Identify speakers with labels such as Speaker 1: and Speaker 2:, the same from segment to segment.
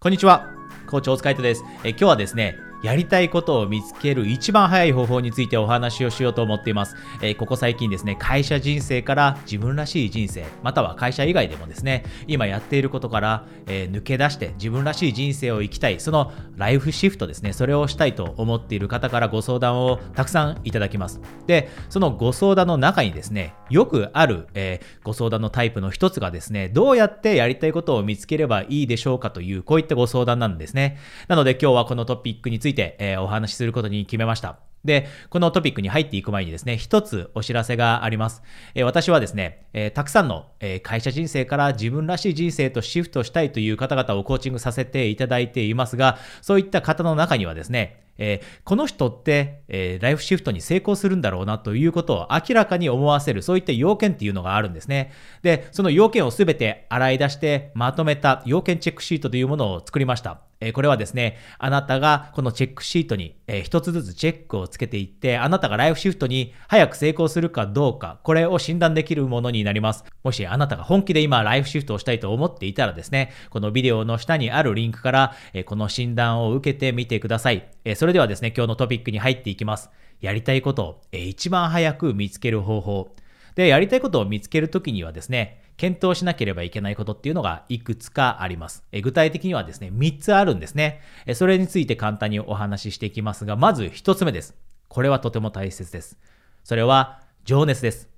Speaker 1: こんにちは。コーチ大塚イトです。え今日はですね、やりたいことを見つける一番早い方法についてお話をしようと思っています。えー、ここ最近ですね、会社人生から自分らしい人生、または会社以外でもですね、今やっていることから、えー、抜け出して自分らしい人生を生きたい、そのライフシフトですね、それをしたいと思っている方からご相談をたくさんいただきます。で、そのご相談の中にですね、よくある、えー、ご相談のタイプの一つがですね、どうやってやりたいことを見つければいいでしょうかという、こういったご相談なんですね。なので今日はこのトピックについて、ついてえお話しすることに決めました。で、このトピックに入っていく前にですね、一つお知らせがあります。えー、私はですね、えー、たくさんの、えー、会社人生から自分らしい人生とシフトしたいという方々をコーチングさせていただいていますが、そういった方の中にはですね、えー、この人って、えー、ライフシフトに成功するんだろうなということを明らかに思わせる、そういった要件っていうのがあるんですね。で、その要件をすべて洗い出してまとめた要件チェックシートというものを作りました。えこれはですね、あなたがこのチェックシートに、えー、一つずつチェックをつけていって、あなたがライフシフトに早く成功するかどうか、これを診断できるものになります。もしあなたが本気で今ライフシフトをしたいと思っていたらですね、このビデオの下にあるリンクから、えー、この診断を受けてみてください。えー、それではですね、今日のトピックに入っていきます。やりたいことを、え一番早く見つける方法。で、やりたいことを見つけるときにはですね、検討しなければいけないことっていうのがいくつかあります。え具体的にはですね、3つあるんですねえ。それについて簡単にお話ししていきますが、まず1つ目です。これはとても大切です。それは情熱です。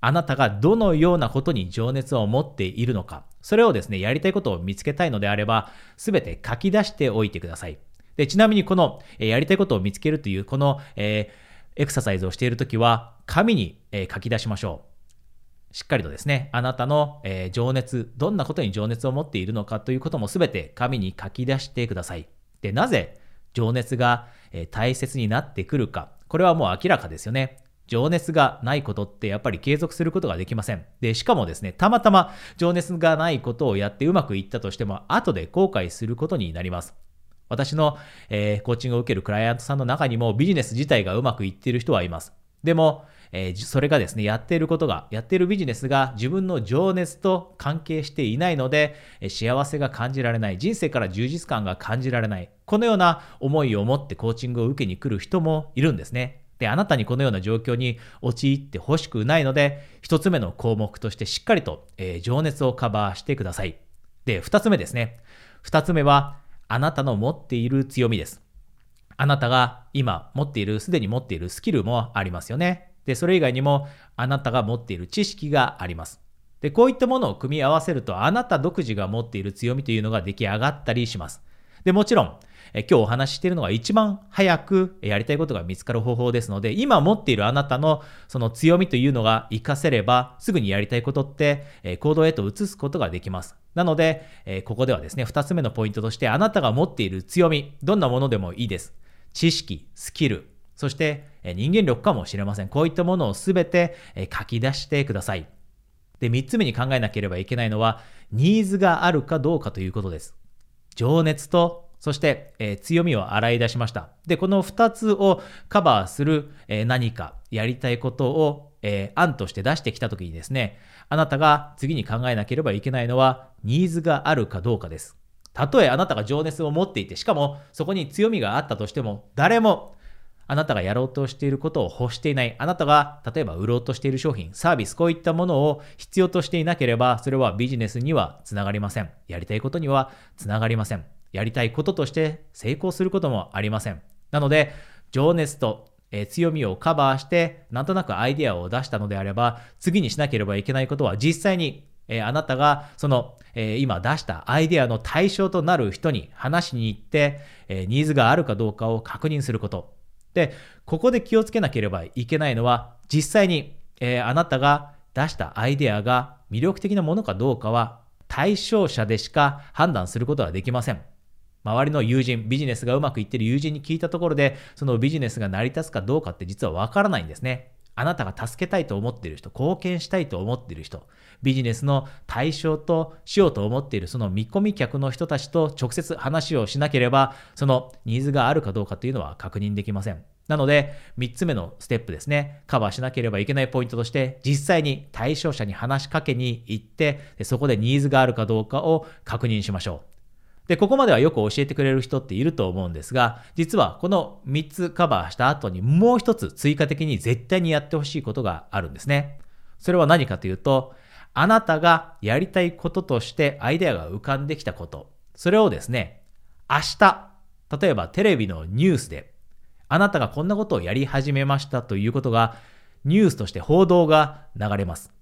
Speaker 1: あなたがどのようなことに情熱を持っているのか、それをですね、やりたいことを見つけたいのであれば、すべて書き出しておいてください。で、ちなみにこの、えやりたいことを見つけるという、この、えー、エクササイズをしているときは、紙に、え書き出しましょう。しっかりとですね、あなたの、えー、情熱、どんなことに情熱を持っているのかということもすべて紙に書き出してください。で、なぜ情熱が、えー、大切になってくるか。これはもう明らかですよね。情熱がないことってやっぱり継続することができません。で、しかもですね、たまたま情熱がないことをやってうまくいったとしても、後で後悔することになります。私の、えー、コーチングを受けるクライアントさんの中にもビジネス自体がうまくいっている人はいます。でも、えー、それがですね、やっていることが、やっているビジネスが自分の情熱と関係していないので、え、幸せが感じられない、人生から充実感が感じられない、このような思いを持ってコーチングを受けに来る人もいるんですね。で、あなたにこのような状況に陥ってほしくないので、一つ目の項目としてしっかりと、えー、情熱をカバーしてください。で、二つ目ですね。二つ目は、あなたの持っている強みです。あなたが今持っている、すでに持っているスキルもありますよね。で、それ以外にもあなたが持っている知識があります。で、こういったものを組み合わせると、あなた独自が持っている強みというのが出来上がったりします。で、もちろん、え今日お話ししているのは一番早くやりたいことが見つかる方法ですので、今持っているあなたのその強みというのが活かせれば、すぐにやりたいことって、え行動へと移すことができます。なので、えここではですね、二つ目のポイントとして、あなたが持っている強み、どんなものでもいいです。知識、スキル、そして人間力かもしれません。こういったものをすべて書き出してください。で、三つ目に考えなければいけないのは、ニーズがあるかどうかということです。情熱と、そして、え、強みを洗い出しました。で、この二つをカバーする、え、何かやりたいことを、え、案として出してきたときにですね、あなたが次に考えなければいけないのは、ニーズがあるかどうかです。たとえあなたが情熱を持っていて、しかもそこに強みがあったとしても、誰もあなたがやろうとしていることを欲していない、あなたが例えば売ろうとしている商品、サービス、こういったものを必要としていなければ、それはビジネスにはつながりません。やりたいことにはつながりません。やりたいこととして成功することもありません。なので、情熱と強みをカバーして、なんとなくアイデアを出したのであれば、次にしなければいけないことは実際に、えあなたがその、え今出したアイデアの対象となる人に話しに行って、えニーズがあるかどうかを確認すること。で、ここで気をつけなければいけないのは、実際に、えー、あなたが出したアイデアが魅力的なものかどうかは、対象者でしか判断することはできません。周りの友人、ビジネスがうまくいっている友人に聞いたところで、そのビジネスが成り立つかどうかって実はわからないんですね。あなたが助けたいと思っている人、貢献したいと思っている人、ビジネスの対象としようと思っているその見込み客の人たちと直接話をしなければ、そのニーズがあるかどうかというのは確認できません。なので、3つ目のステップですね。カバーしなければいけないポイントとして、実際に対象者に話しかけに行って、そこでニーズがあるかどうかを確認しましょう。で、ここまではよく教えてくれる人っていると思うんですが、実はこの3つカバーした後にもう一つ追加的に絶対にやってほしいことがあるんですね。それは何かというと、あなたがやりたいこととしてアイデアが浮かんできたこと、それをですね、明日、例えばテレビのニュースで、あなたがこんなことをやり始めましたということが、ニュースとして報道が流れます。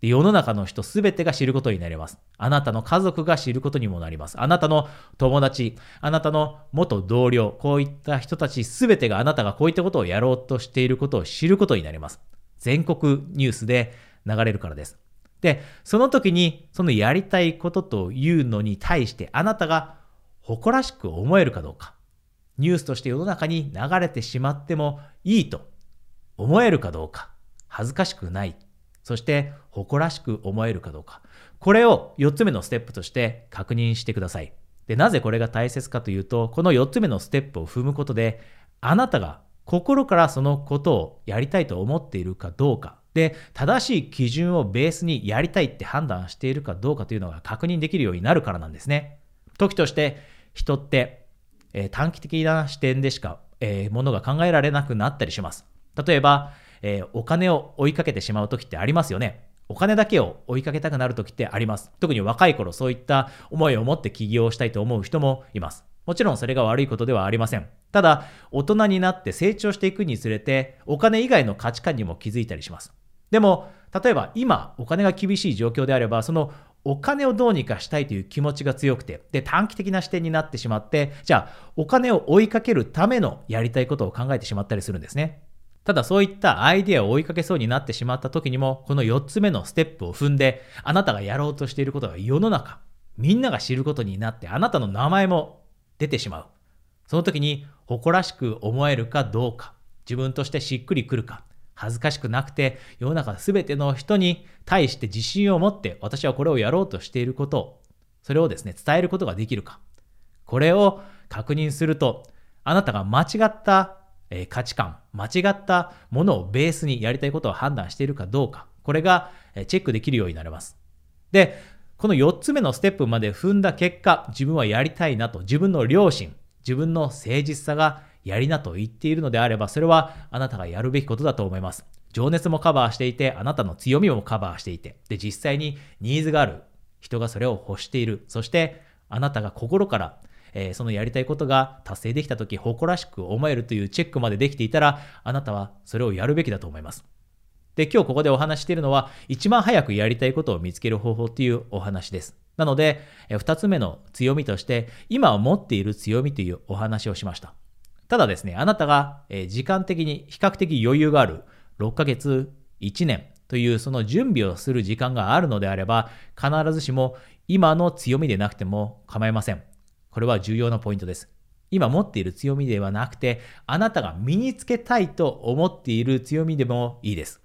Speaker 1: 世の中の人すべてが知ることになります。あなたの家族が知ることにもなります。あなたの友達、あなたの元同僚、こういった人たちすべてがあなたがこういったことをやろうとしていることを知ることになります。全国ニュースで流れるからです。で、その時にそのやりたいことというのに対してあなたが誇らしく思えるかどうか。ニュースとして世の中に流れてしまってもいいと思えるかどうか。恥ずかしくない。そして誇らしく思えるかどうか。これを4つ目のステップとして確認してください。で、なぜこれが大切かというと、この4つ目のステップを踏むことで、あなたが心からそのことをやりたいと思っているかどうか、で、正しい基準をベースにやりたいって判断しているかどうかというのが確認できるようになるからなんですね。時として人って、えー、短期的な視点でしか、えー、ものが考えられなくなったりします。例えば、えー、お金を追いかけてしまう時ってありますよね。お金だけを追いかけたくなる時ってあります。特に若い頃そういった思いを持って起業したいと思う人もいます。もちろんそれが悪いことではありません。ただ、大人になって成長していくにつれて、お金以外の価値観にも気づいたりします。でも、例えば今、お金が厳しい状況であれば、そのお金をどうにかしたいという気持ちが強くて、で、短期的な視点になってしまって、じゃあ、お金を追いかけるためのやりたいことを考えてしまったりするんですね。ただそういったアイデアを追いかけそうになってしまった時にも、この4つ目のステップを踏んで、あなたがやろうとしていることが世の中、みんなが知ることになって、あなたの名前も出てしまう。その時に誇らしく思えるかどうか、自分としてしっくりくるか、恥ずかしくなくて、世の中全ての人に対して自信を持って、私はこれをやろうとしていることを、それをですね、伝えることができるか。これを確認すると、あなたが間違ったえ価値観、間違ったものをベースにやりたいことを判断しているかどうか、これがチェックできるようになります。で、この4つ目のステップまで踏んだ結果、自分はやりたいなと、自分の良心、自分の誠実さがやりなと言っているのであれば、それはあなたがやるべきことだと思います。情熱もカバーしていて、あなたの強みもカバーしていて、で、実際にニーズがある人がそれを欲している。そして、あなたが心からえー、そのやりたいことが達成できた時誇らしく思えるというチェックまでできていたらあなたはそれをやるべきだと思います。で、今日ここでお話しているのは一番早くやりたいことを見つける方法っていうお話です。なので、え2つ目の強みとして今持っている強みというお話をしました。ただですね、あなたが、時間的に比較的余裕がある6ヶ月、1年というその準備をする時間があるのであれば必ずしも今の強みでなくても構いません。これは重要なポイントです。今持っている強みではなくて、あなたが身につけたいと思っている強みでもいいです。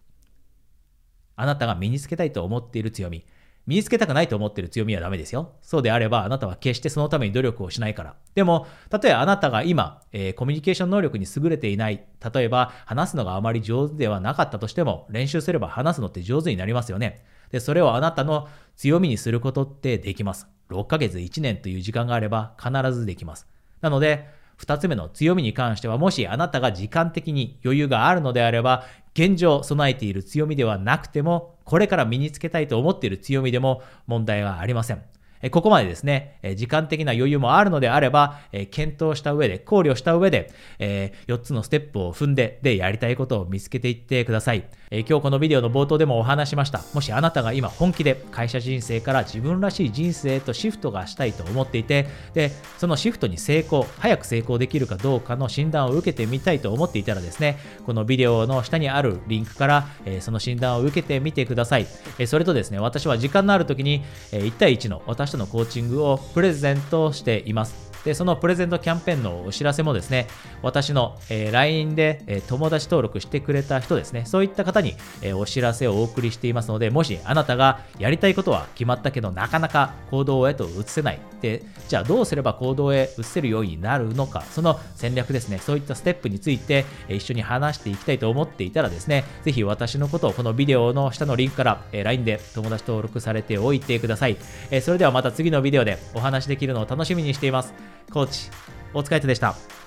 Speaker 1: あなたが身につけたいと思っている強み。身につけたくないと思っている強みはダメですよ。そうであれば、あなたは決してそのために努力をしないから。でも、例えばあなたが今、えー、コミュニケーション能力に優れていない。例えば、話すのがあまり上手ではなかったとしても、練習すれば話すのって上手になりますよね。で、それをあなたの強みにすることってできます。6ヶ月1年という時間があれば必ずできます。なので、2つ目の強みに関しては、もしあなたが時間的に余裕があるのであれば、現状備えている強みではなくても、これから身につけたいと思っている強みでも問題はありません。ここまでですね、時間的な余裕もあるのであれば、検討した上で、考慮した上で、4つのステップを踏んで、で、やりたいことを見つけていってください。今日このビデオの冒頭でもお話しました。もしあなたが今本気で会社人生から自分らしい人生へとシフトがしたいと思っていて、で、そのシフトに成功、早く成功できるかどうかの診断を受けてみたいと思っていたらですね、このビデオの下にあるリンクから、その診断を受けてみてください。それとですね、私は時間のある時に1対1の私のコーチングをプレゼントしています。で、そのプレゼントキャンペーンのお知らせもですね、私の、えー、LINE で、えー、友達登録してくれた人ですね、そういった方に、えー、お知らせをお送りしていますので、もしあなたがやりたいことは決まったけど、なかなか行動へと移せない。で、じゃあどうすれば行動へ移せるようになるのか、その戦略ですね、そういったステップについて、えー、一緒に話していきたいと思っていたらですね、ぜひ私のことをこのビデオの下のリンクから、えー、LINE で友達登録されておいてください。えー、それではまたた次のビデオでお話できるのを楽しみにしています。コーチ、お疲れ様でした。